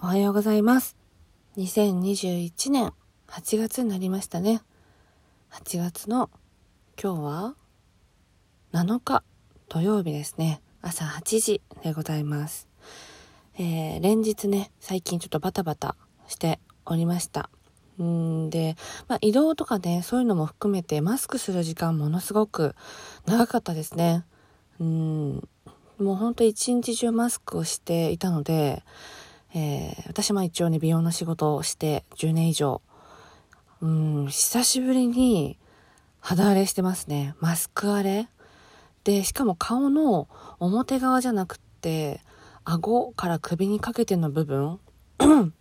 おはようございます。2021年8月になりましたね。8月の今日は7日土曜日ですね。朝8時でございます。えー連日ね、最近ちょっとバタバタしておりました。うんで、まあ、移動とかね、そういうのも含めてマスクする時間ものすごく長かったですね。うん、もうほんと一日中マスクをしていたので、えー私も一応ね、美容の仕事をして10年以上、うん、久しぶりに肌荒れしてますね。マスク荒れ。で、しかも顔の表側じゃなくって、顎から首にかけての部分。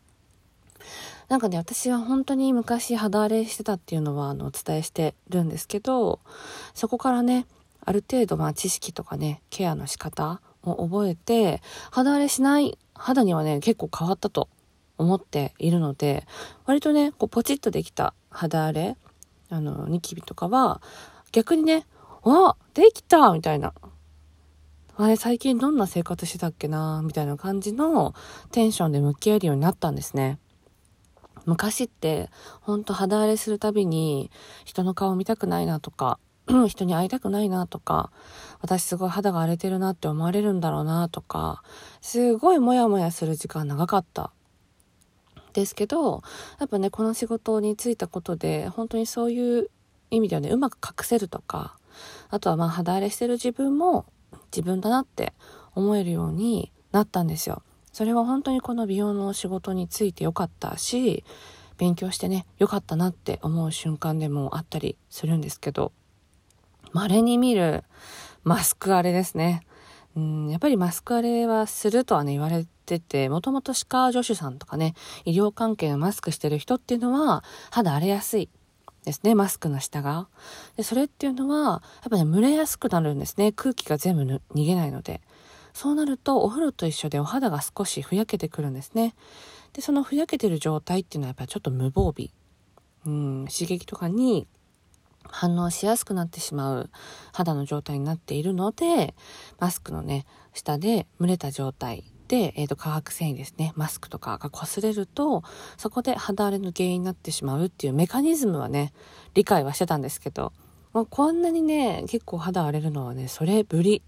なんかね、私は本当に昔肌荒れしてたっていうのはあのお伝えしてるんですけど、そこからね、ある程度まあ知識とかね、ケアの仕方を覚えて、肌荒れしない肌にはね、結構変わったと思っているので、割とね、こうポチッとできた肌荒れ、あの、ニキビとかは、逆にね、あできたみたいな。あれ、最近どんな生活してたっけな？みたいな感じのテンションで向き合えるようになったんですね。昔って、ほんと肌荒れするたびに、人の顔見たくないなとか、人に会いたくないなとか、私すごい肌が荒れてるなって思われるんだろうなとか、すごいモヤモヤする時間長かった。ですけど、やっぱね、この仕事に就いたことで、本当にそういう意味ではね、うまく隠せるとか、あとはまあ肌荒れしてる自分も自分だなって思えるようになったんですよ。それは本当にこの美容の仕事についてよかったし、勉強してね、よかったなって思う瞬間でもあったりするんですけど、稀に見るマスク荒れですね。うん、やっぱりマスク荒れはするとはね言われてて、もともと歯科助手さんとかね、医療関係のマスクしてる人っていうのは肌荒れやすいですね、マスクの下が。で、それっていうのは、やっぱね、蒸れやすくなるんですね。空気が全部逃げないので。そうなると、お風呂と一緒でお肌が少しふやけてくるんですね。で、そのふやけてる状態っていうのはやっぱちょっと無防備。うん、刺激とかに反応しやすくなってしまう肌の状態になっているので、マスクのね、下で蒸れた状態で、えっ、と、化学繊維ですね、マスクとかが擦れると、そこで肌荒れの原因になってしまうっていうメカニズムはね、理解はしてたんですけど、もうこんなにね、結構肌荒れるのはね、それぶり。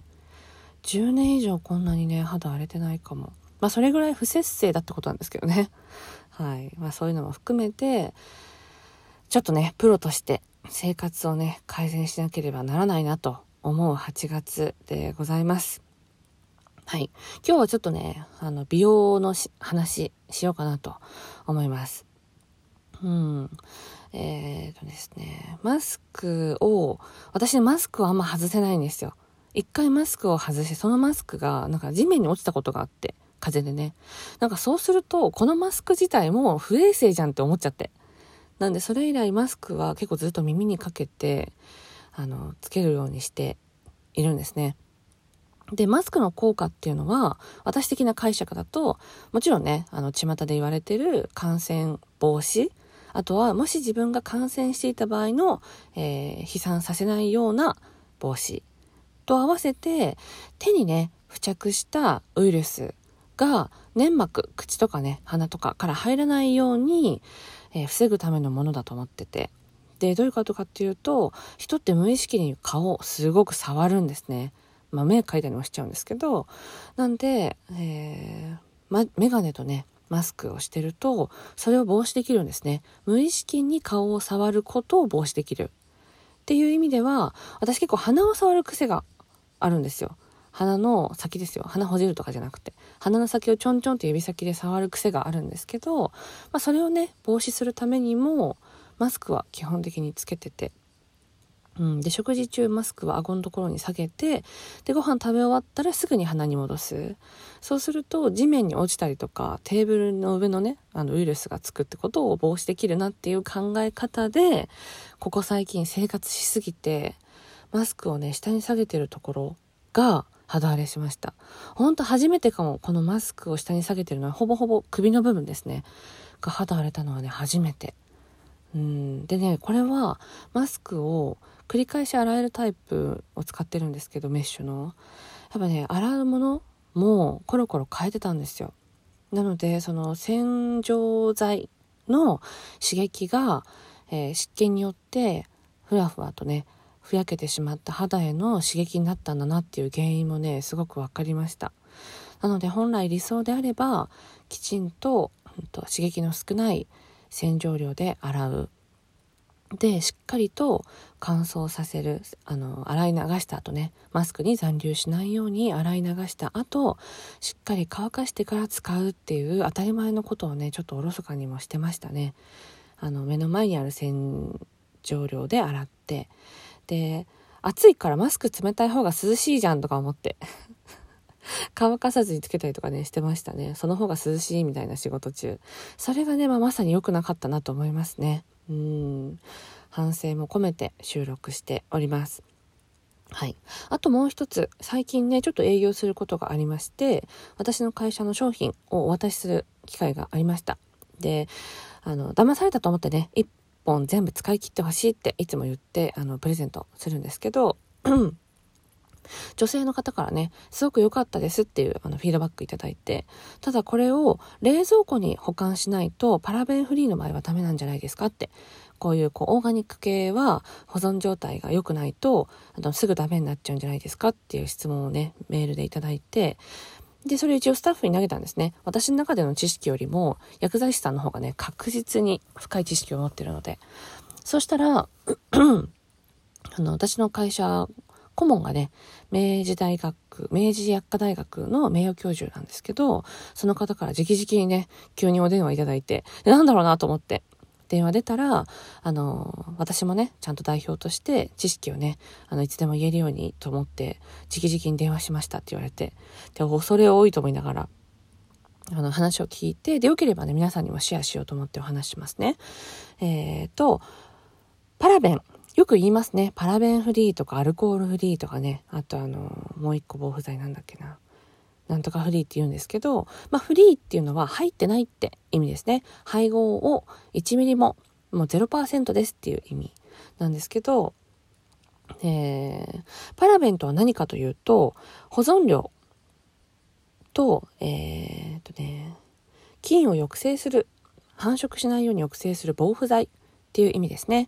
10年以上こんなにね、肌荒れてないかも。まあ、それぐらい不節制だってことなんですけどね。はい。まあ、そういうのも含めて、ちょっとね、プロとして生活をね、改善しなければならないなと思う8月でございます。はい。今日はちょっとね、あの、美容の話しようかなと思います。うん。えー、とですね、マスクを、私ね、マスクをあんま外せないんですよ。一回マスクを外して、そのマスクが、なんか地面に落ちたことがあって、風でね。なんかそうすると、このマスク自体も不衛生じゃんって思っちゃって。なんでそれ以来マスクは結構ずっと耳にかけて、あの、つけるようにしているんですね。で、マスクの効果っていうのは、私的な解釈だと、もちろんね、あの、巷で言われてる感染防止、あとは、もし自分が感染していた場合の、えー飛散させないような防止と合わせて、手にね、付着したウイルスが粘膜、口とかね、鼻とかから入らないように、えー防ぐためのものだと思ってて。で、どういうことかっていうと、人って無意識に顔をすごく触るんですね。まあ、目描いたりもしちゃうんですけど、なんで、えーま、メガネとね、マスクをしてると、それを防止できるんですね。無意識に顔を触ることを防止できる。っていう意味では、私結構鼻を触る癖があるんですよ。鼻の先ですよ。鼻ほじるとかじゃなくて。鼻の先をちょんちょんって指先で触る癖があるんですけど、まあ、それをね、防止するためにも、マスクは基本的につけてて。うん、で、食事中マスクは顎のところに下げて、で、ご飯食べ終わったらすぐに鼻に戻す。そうすると、地面に落ちたりとか、テーブルの上のね、あの、ウイルスがつくってことを防止できるなっていう考え方で、ここ最近生活しすぎて、マスクをね、下に下げてるところが肌荒れしました。ほんと初めてかも、このマスクを下に下げてるのは、ほぼほぼ首の部分ですね。が肌荒れたのはね、初めて。うん、でね、これはマスクを繰り返し洗えるタイプを使ってるんですけど、メッシュの。やっぱね、洗うものもコロコロ変えてたんですよ。なので、その洗浄剤の刺激が、えー、湿気によってふわふわとね、ふやけてしまった肌への刺激になったんだなっていう原因もね、すごく分かりました。なので本来理想であれば、きちんと、刺激の少ない洗浄料で洗う。で、しっかりと乾燥させる。あの、洗い流した後ね、マスクに残留しないように洗い流した後、しっかり乾かしてから使うっていう当たり前のことをね、ちょっとおろそかにもしてましたね。あの、目の前にある洗浄料で洗って。で、暑いからマスク冷たい方が涼しいじゃんとか思って。乾かさずにつけたりとかね、してましたね。その方が涼しいみたいな仕事中。それがね、まあ、まさに良くなかったなと思いますね。うん。反省も込めて収録しております。はい。あともう一つ、最近ね、ちょっと営業することがありまして、私の会社の商品をお渡しする機会がありました。で、あの、騙されたと思ってね、一本全部使い切ってほしいっていつも言って、あの、プレゼントするんですけど、女性の方からね、すごく良かったですっていうあのフィードバックいただいて、ただこれを冷蔵庫に保管しないとパラベンフリーの場合はダメなんじゃないですかって、こういうこうオーガニック系は保存状態が良くないと、あのすぐダメになっちゃうんじゃないですかっていう質問をね、メールでいただいて、で、それ一応スタッフに投げたんですね。私の中での知識よりも、薬剤師さんの方がね、確実に深い知識を持ってるので。そしたら、あの、私の会社顧問がね、明治大学、明治薬科大学の名誉教授なんですけど、その方から直々にね、急にお電話いただいて、なんだろうなと思って、電話出たら、あの、私もね、ちゃんと代表として知識をね、あの、いつでも言えるようにと思って、直々に電話しましたって言われて、で、恐れ多いと思いながら、あの、話を聞いて、で、よければね、皆さんにもシェアしようと思ってお話しますね。えっ、ー、と、パラベン。よく言いますね。パラベンフリーとかアルコールフリーとかね。あとあの、もう一個防腐剤なんだっけな。なんとかフリーって言うんですけど、まあフリーっていうのは入ってないって意味ですね。配合を1ミリも、もう0%ですっていう意味なんですけど、えー、パラベンとは何かというと、保存量と、えー、とね、菌を抑制する、繁殖しないように抑制する防腐剤っていう意味ですね。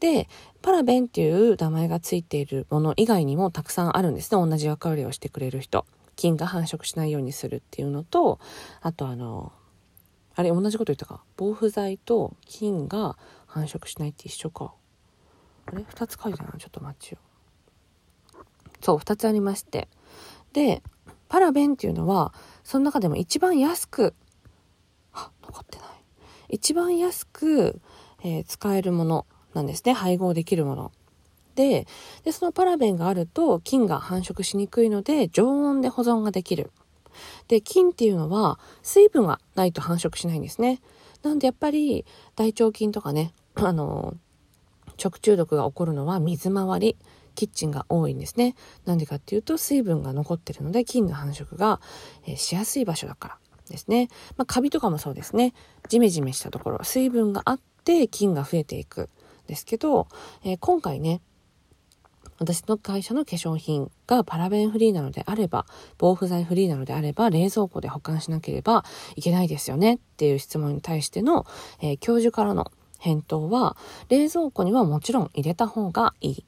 で、パラベンっていう名前がついているもの以外にもたくさんあるんですね。同じ役割をしてくれる人。菌が繁殖しないようにするっていうのと、あとあの、あれ同じこと言ったか。防腐剤と菌が繁殖しないって一緒か。あれ？二つ書いてないちょっと待ちよ。そう、二つありまして。で、パラベンっていうのは、その中でも一番安く、あ、残ってない。一番安く、えー、使えるものなんですね。配合できるもの。で、で、そのパラベンがあると菌が繁殖しにくいので常温で保存ができる。で、菌っていうのは水分がないと繁殖しないんですね。なんでやっぱり大腸菌とかね、あの、食中毒が起こるのは水回り、キッチンが多いんですね。なんでかっていうと水分が残ってるので菌の繁殖が、え、しやすい場所だからですね。まあ、カビとかもそうですね。ジメジメしたところ、水分があって菌が増えていく。ですけど、えー、今回ね、私の会社の化粧品がパラベンフリーなのであれば、防腐剤フリーなのであれば、冷蔵庫で保管しなければいけないですよねっていう質問に対しての、えー、教授からの返答は、冷蔵庫にはもちろん入れた方がいい。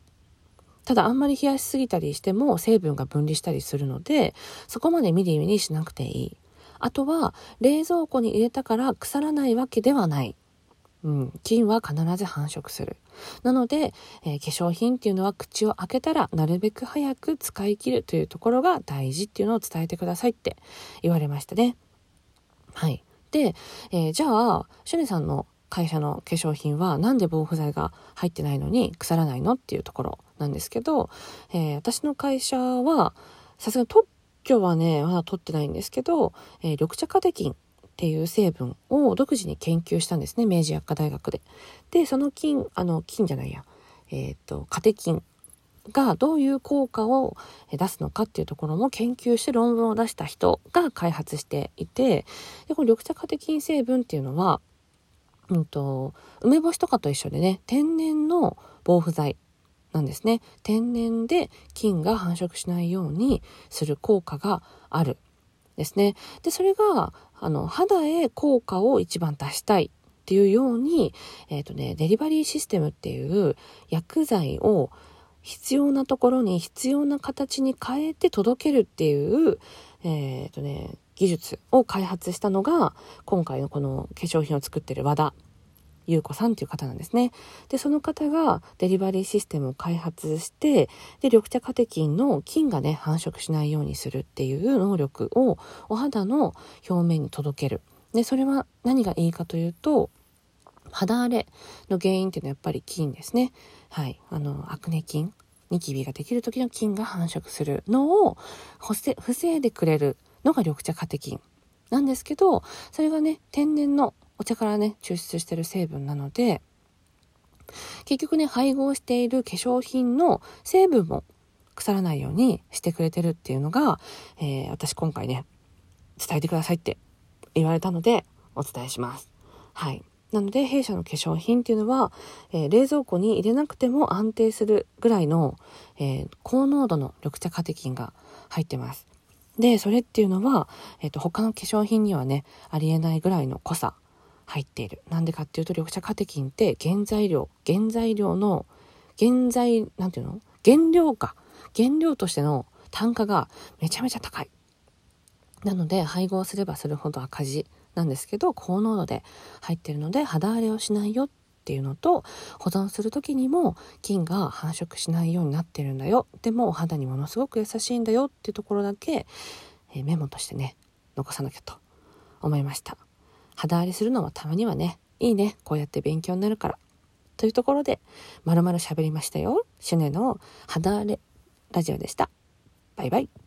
ただあんまり冷やしすぎたりしても成分が分離したりするので、そこまでミリミリしなくていい。あとは、冷蔵庫に入れたから腐らないわけではない。うん、菌は必ず繁殖する。なので、えー、化粧品っていうのは口を開けたらなるべく早く使い切るというところが大事っていうのを伝えてくださいって言われましたね。はい。で、えー、じゃあ、シュネさんの会社の化粧品はなんで防腐剤が入ってないのに腐らないのっていうところなんですけど、えー、私の会社はさすがに特許はね、まだ取ってないんですけど、え、緑茶カテキンっていう成分を独自に研究したんですね、明治薬科大学で。で、その菌、あの、菌じゃないや、えっ、ー、と、カテキンがどういう効果を出すのかっていうところも研究して論文を出した人が開発していて、で、この緑茶カテキン成分っていうのは、うんと、梅干しとかと一緒でね、天然の防腐剤なんですね。天然で菌が繁殖しないようにする効果があるですね。で、それが、あの、肌へ効果を一番出したいっていうように、えっ、ー、とね、デリバリーシステムっていう薬剤を必要なところに必要な形に変えて届けるっていう、えっ、ー、とね、技術を開発したのが、今回のこの化粧品を作ってる和田優子さんという方なんですね。で、その方がデリバリーシステムを開発して、で、緑茶カテキンの菌がね、繁殖しないようにするっていう能力をお肌の表面に届ける。で、それは何がいいかというと、肌荒れの原因っていうのはやっぱり菌ですね。はい。あの、アクネ菌。ニキビができる時の菌が繁殖するのを防いでくれるのが緑茶カテキンなんですけど、それがね、天然のお茶からね、抽出してる成分なので、結局ね、配合している化粧品の成分も腐らないようにしてくれてるっていうのが、えー、私今回ね、伝えてくださいって言われたので、お伝えします。はい。なので、弊社の化粧品っていうのは、えー、冷蔵庫に入れなくても安定するぐらいの、えー、高濃度の緑茶カテキンが入ってます。で、それっていうのは、えっ、と、他の化粧品にはね、ありえないぐらいの濃さ入っている。なんでかっていうと、緑茶カテキンって原材料、原材料の、原材、なんていうの？原料か。原料としての単価がめちゃめちゃ高い。なので、配合すればするほど赤字なんですけど、高濃度で入ってるので、肌荒れをしないよっていうのと、保存する時にも菌が繁殖しないようになってるんだよ。でも、お肌にものすごく優しいんだよっていうところだけ、えー、メモとしてね、残さなきゃと思いました。肌荒れするのもたまにはね、いいね。こうやって勉強になるから。というところで、まるまる喋りましたよ。シュネの肌荒れラジオでした。バイバイ。